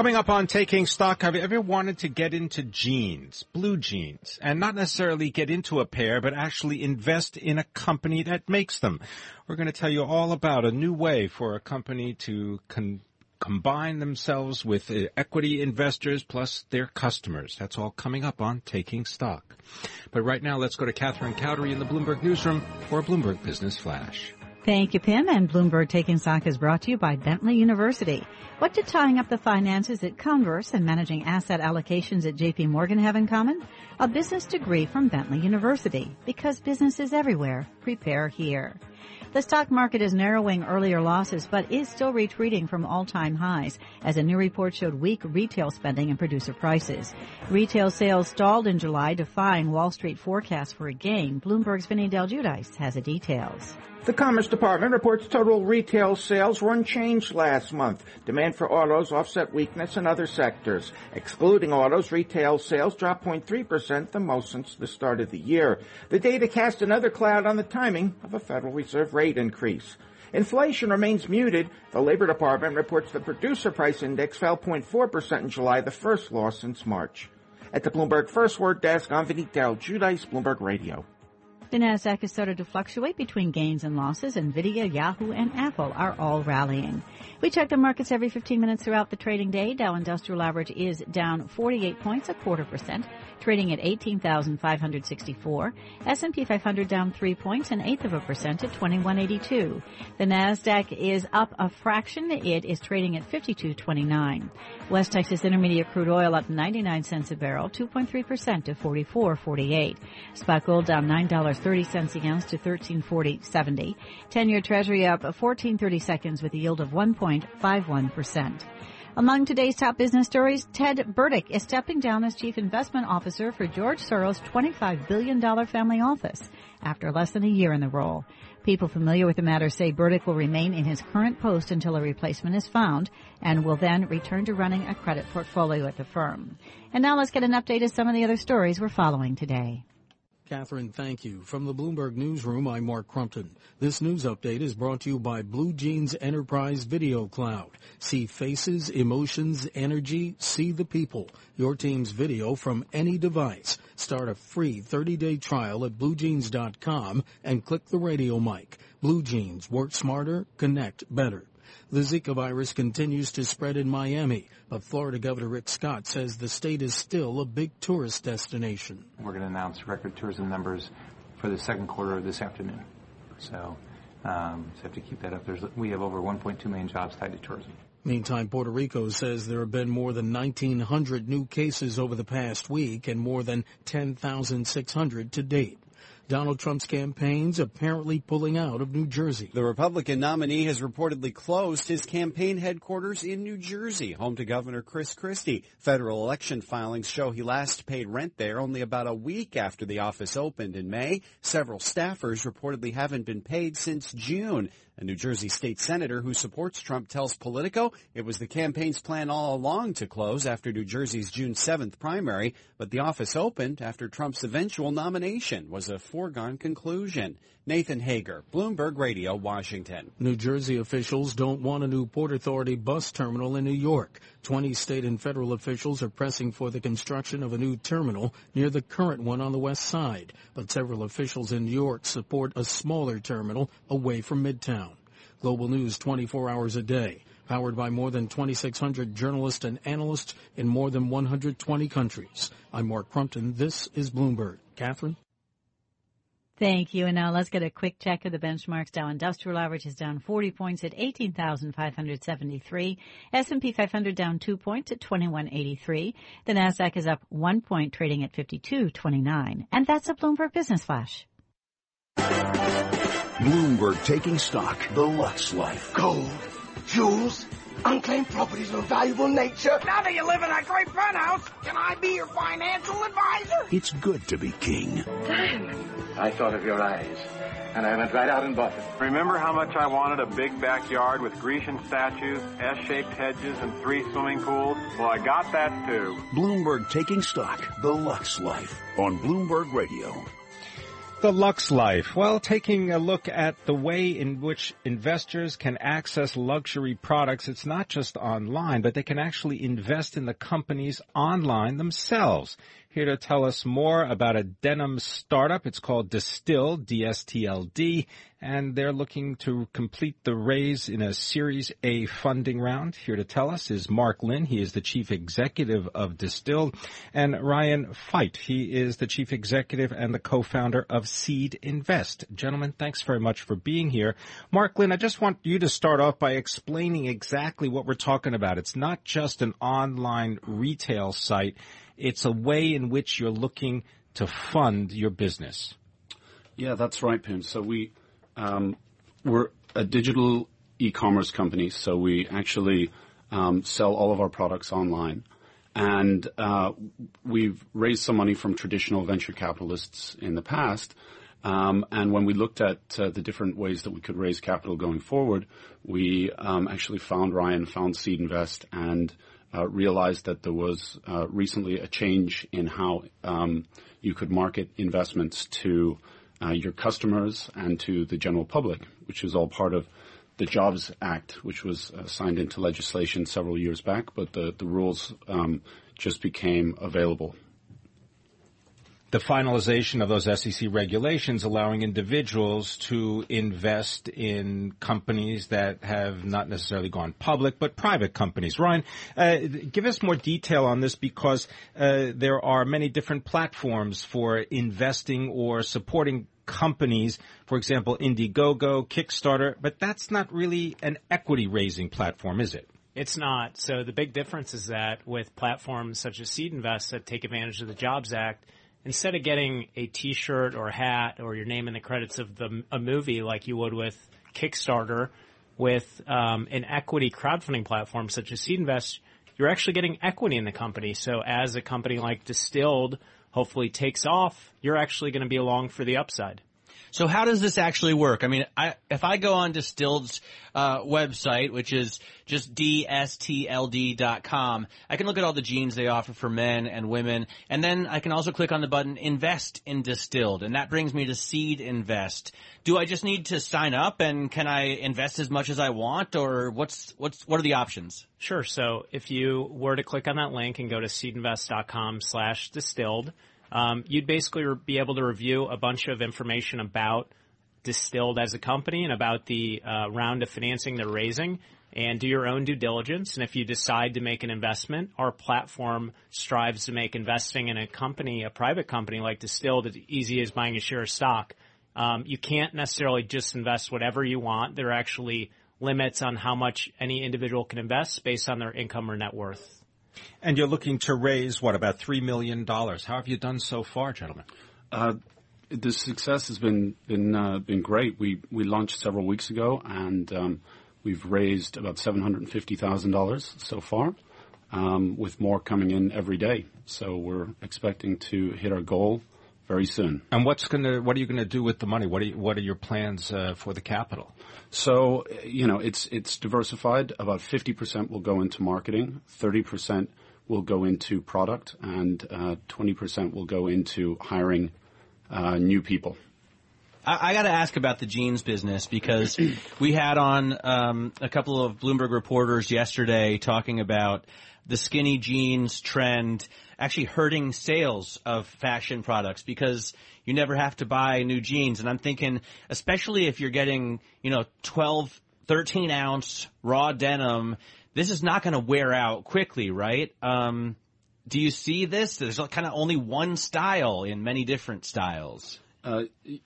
Coming up on Taking Stock, have you ever wanted to get into jeans, blue jeans, and not necessarily get into a pair, but actually invest in a company that makes them? We're going to tell you all about a new way for a company to con- combine themselves with uh, equity investors plus their customers. That's all coming up on Taking Stock. But right now, let's go to Catherine Cowdery in the Bloomberg Newsroom for a Bloomberg Business Flash. Thank you, Pimm. And Bloomberg Taking Stock is brought to you by Bentley University. What did tying up the finances at Converse and managing asset allocations at JP Morgan have in common? A business degree from Bentley University. Because business is everywhere. Prepare here. The stock market is narrowing earlier losses, but is still retreating from all-time highs as a new report showed weak retail spending and producer prices. Retail sales stalled in July, defying Wall Street forecasts for a gain. Bloomberg's Vinny Del Giudice has the details. The Commerce Department reports total retail sales were unchanged last month. Demand for autos offset weakness in other sectors. Excluding autos, retail sales dropped 0.3%, the most since the start of the year. The data cast another cloud on the timing of a Federal Reserve rate increase. Inflation remains muted. The Labor Department reports the producer price index fell 0.4% in July, the first loss since March. At the Bloomberg First Word Desk, I'm Vinny Del Giudice, Bloomberg Radio. The Nasdaq has started to fluctuate between gains and losses. Nvidia, Yahoo, and Apple are all rallying. We check the markets every 15 minutes throughout the trading day. Dow Industrial Average is down 48 points, a quarter percent, trading at 18,564. S&P 500 down 3 points, an eighth of a percent at 2182. The Nasdaq is up a fraction. It is trading at 5229. West Texas Intermediate crude oil up 99 cents a barrel, 2.3% to 44.48. Spot gold down $9.30 an ounce to 13.40.70. 10-year Treasury up 14.30 seconds with a yield of 1.51%. Among today's top business stories, Ted Burdick is stepping down as chief investment officer for George Soros' $25 billion family office after less than a year in the role. People familiar with the matter say Burdick will remain in his current post until a replacement is found and will then return to running a credit portfolio at the firm. And now let's get an update of some of the other stories we're following today. Catherine, thank you. From the Bloomberg Newsroom, I'm Mark Crumpton. This news update is brought to you by Blue Jeans Enterprise Video Cloud. See faces, emotions, energy, see the people. Your team's video from any device. Start a free 30-day trial at bluejeans.com and click the radio mic. Blue Jeans, work smarter, connect better. The Zika virus continues to spread in Miami, but Florida Governor Rick Scott says the state is still a big tourist destination. We're going to announce record tourism numbers for the second quarter of this afternoon. So, um, so have to keep that up. There's, we have over 1.2 million jobs tied to tourism. Meantime, Puerto Rico says there have been more than 1,900 new cases over the past week and more than 10,600 to date. Donald Trump's campaign's apparently pulling out of New Jersey. The Republican nominee has reportedly closed his campaign headquarters in New Jersey, home to Governor Chris Christie. Federal election filings show he last paid rent there only about a week after the office opened in May. Several staffers reportedly haven't been paid since June. A New Jersey state senator who supports Trump tells Politico it was the campaign's plan all along to close after New Jersey's June 7th primary, but the office opened after Trump's eventual nomination was a foregone conclusion. Nathan Hager, Bloomberg Radio, Washington. New Jersey officials don't want a new Port Authority bus terminal in New York. 20 state and federal officials are pressing for the construction of a new terminal near the current one on the west side. But several officials in New York support a smaller terminal away from Midtown. Global News 24 hours a day, powered by more than 2,600 journalists and analysts in more than 120 countries. I'm Mark Crumpton. This is Bloomberg. Catherine? Thank you. And now let's get a quick check of the benchmarks. Dow Industrial Average is down 40 points at 18,573. S&P 500 down 2 points at 2183. The Nasdaq is up 1 point trading at 5229. And that's a Bloomberg Business Flash. Bloomberg taking stock. The Lux Life. Gold, jewels, unclaimed properties of a valuable nature. Now that you live in a great penthouse, can I be your financial advisor? It's good to be king. Diamond. I thought of your eyes, and I went right out and bought them. Remember how much I wanted a big backyard with Grecian statues, S-shaped hedges, and three swimming pools? Well, I got that too. Bloomberg taking stock. The Lux Life on Bloomberg Radio. The Lux Life. Well, taking a look at the way in which investors can access luxury products, it's not just online, but they can actually invest in the companies online themselves. Here to tell us more about a denim startup. It's called Distilled, D-S-T-L-D, and they're looking to complete the raise in a Series A funding round. Here to tell us is Mark Lynn. He is the chief executive of Distilled, and Ryan Feit. He is the chief executive and the co-founder of SeedInvest. Gentlemen, thanks very much for being here. Mark Lynn, I just want you to start off by explaining exactly what we're talking about. It's not just an online retail site. It's a way in which you're looking to fund your business. Yeah, that's right, Pimm. So we um, we're a digital e-commerce company. So we actually um, sell all of our products online, and uh, we've raised some money from traditional venture capitalists in the past. Um, and when we looked at uh, the different ways that we could raise capital going forward, we um, actually found Ryan, found SeedInvest, and realized that there was uh, recently a change in how um, you could market investments to uh, your customers and to the general public, which is all part of the Jobs Act, which was uh, signed into legislation several years back, but the, the rules um, just became available the finalization of those SEC regulations allowing individuals to invest in companies that have not necessarily gone public, but private companies. Ryan, uh, give us more detail on this because uh, there are many different platforms for investing or supporting companies, for example, Indiegogo, Kickstarter, but that's not really an equity raising platform, is it? It's not. So the big difference is that with platforms such as SeedInvest that take advantage of the Jobs Act, instead of getting a T-shirt or hat or your name in the credits of the a movie like you would with Kickstarter, with um, an equity crowdfunding platform such as SeedInvest, you're actually getting equity in the company. So as a company like Distilled hopefully takes off, you're actually going to be along for the upside. So how does this actually work? I mean, I, if I go on Distilled's uh, website, which is just dstld.com, I can look at all the jeans they offer for men and women, and then I can also click on the button Invest in Distilled, and that brings me to SeedInvest. Do I just need to sign up, and can I invest as much as I want, or what's what's what are the options? Sure. So if you were to click on that link and go to seedinvest.com slash distilled, um, you'd basically be able to review a bunch of information about Distilled as a company and about the uh, round of financing they're raising and do your own due diligence. And if you decide to make an investment, our platform strives to make investing in a company, a private company like Distilled, as easy as buying a share of stock. Um, you can't necessarily just invest whatever you want. There are actually limits on how much any individual can invest based on their income or net worth. And you're looking to raise what about three million dollars? How have you done so far, gentlemen? Uh, the success has been been uh, been great. We we launched several weeks ago, and um, we've raised about seven hundred and fifty thousand dollars so far, um, with more coming in every day. So we're expecting to hit our goal very soon. And what's going to what are you going to do with the money? What are you, what are your plans uh, for the capital? So you know it's it's diversified. About fifty percent will go into marketing, thirty percent will go into product, and uh, twenty percent will go into hiring uh, new people. I, I got to ask about the jeans business because we had on um, a couple of Bloomberg reporters yesterday talking about the skinny jeans trend actually hurting sales of fashion products because you never have to buy new jeans. And I'm thinking, especially if you're getting, you know, 12, 13 ounce raw denim, this is not going to wear out quickly, right? Um, do you see this? There's kind of only one style in many different styles. Uh,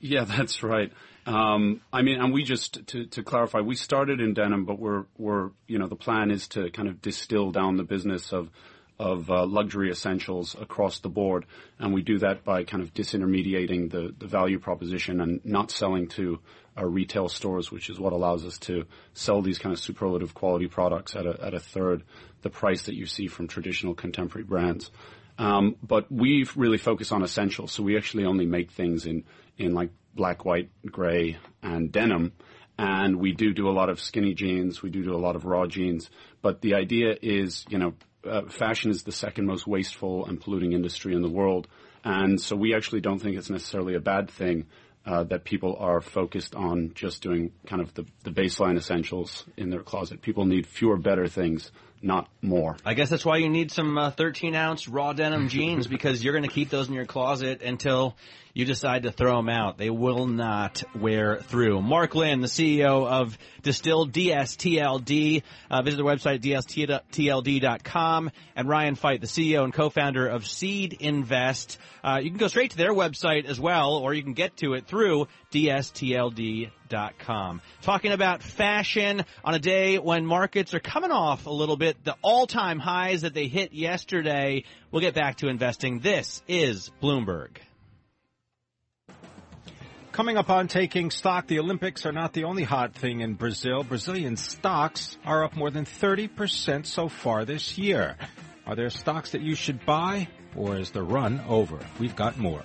yeah, that's right. Um, I mean, and we just to, to clarify, we started in denim, but we're we're you know the plan is to kind of distill down the business of of uh, luxury essentials across the board, and we do that by kind of disintermediating the the value proposition and not selling to our retail stores, which is what allows us to sell these kind of superlative quality products at a at a third the price that you see from traditional contemporary brands. Um, but we've really focused on essentials, so we actually only make things in in like black, white, gray, and denim. And we do do a lot of skinny jeans. We do do a lot of raw jeans. But the idea is, you know, uh, fashion is the second most wasteful and polluting industry in the world. And so we actually don't think it's necessarily a bad thing uh, that people are focused on just doing kind of the baseline essentials in their closet. People need fewer, better things not more. I guess that's why you need some uh, 13 ounce raw denim jeans because you're going to keep those in your closet until you decide to throw them out. They will not wear through. Mark Lynn, the CEO of Distilled DSTLD, uh, visit their website dstld.com, and Ryan Feit, the CEO and co-founder of SeedInvest. Uh, you can go straight to their website as well, or you can get to it through dstld.com. Talking about fashion on a day when markets are coming off a little bit, the all-time highs that they hit yesterday. We'll get back to investing. This is Bloomberg. Coming up on Taking Stock, the Olympics are not the only hot thing in Brazil. Brazilian stocks are up more than 30% so far this year. Are there stocks that you should buy, or is the run over? We've got more.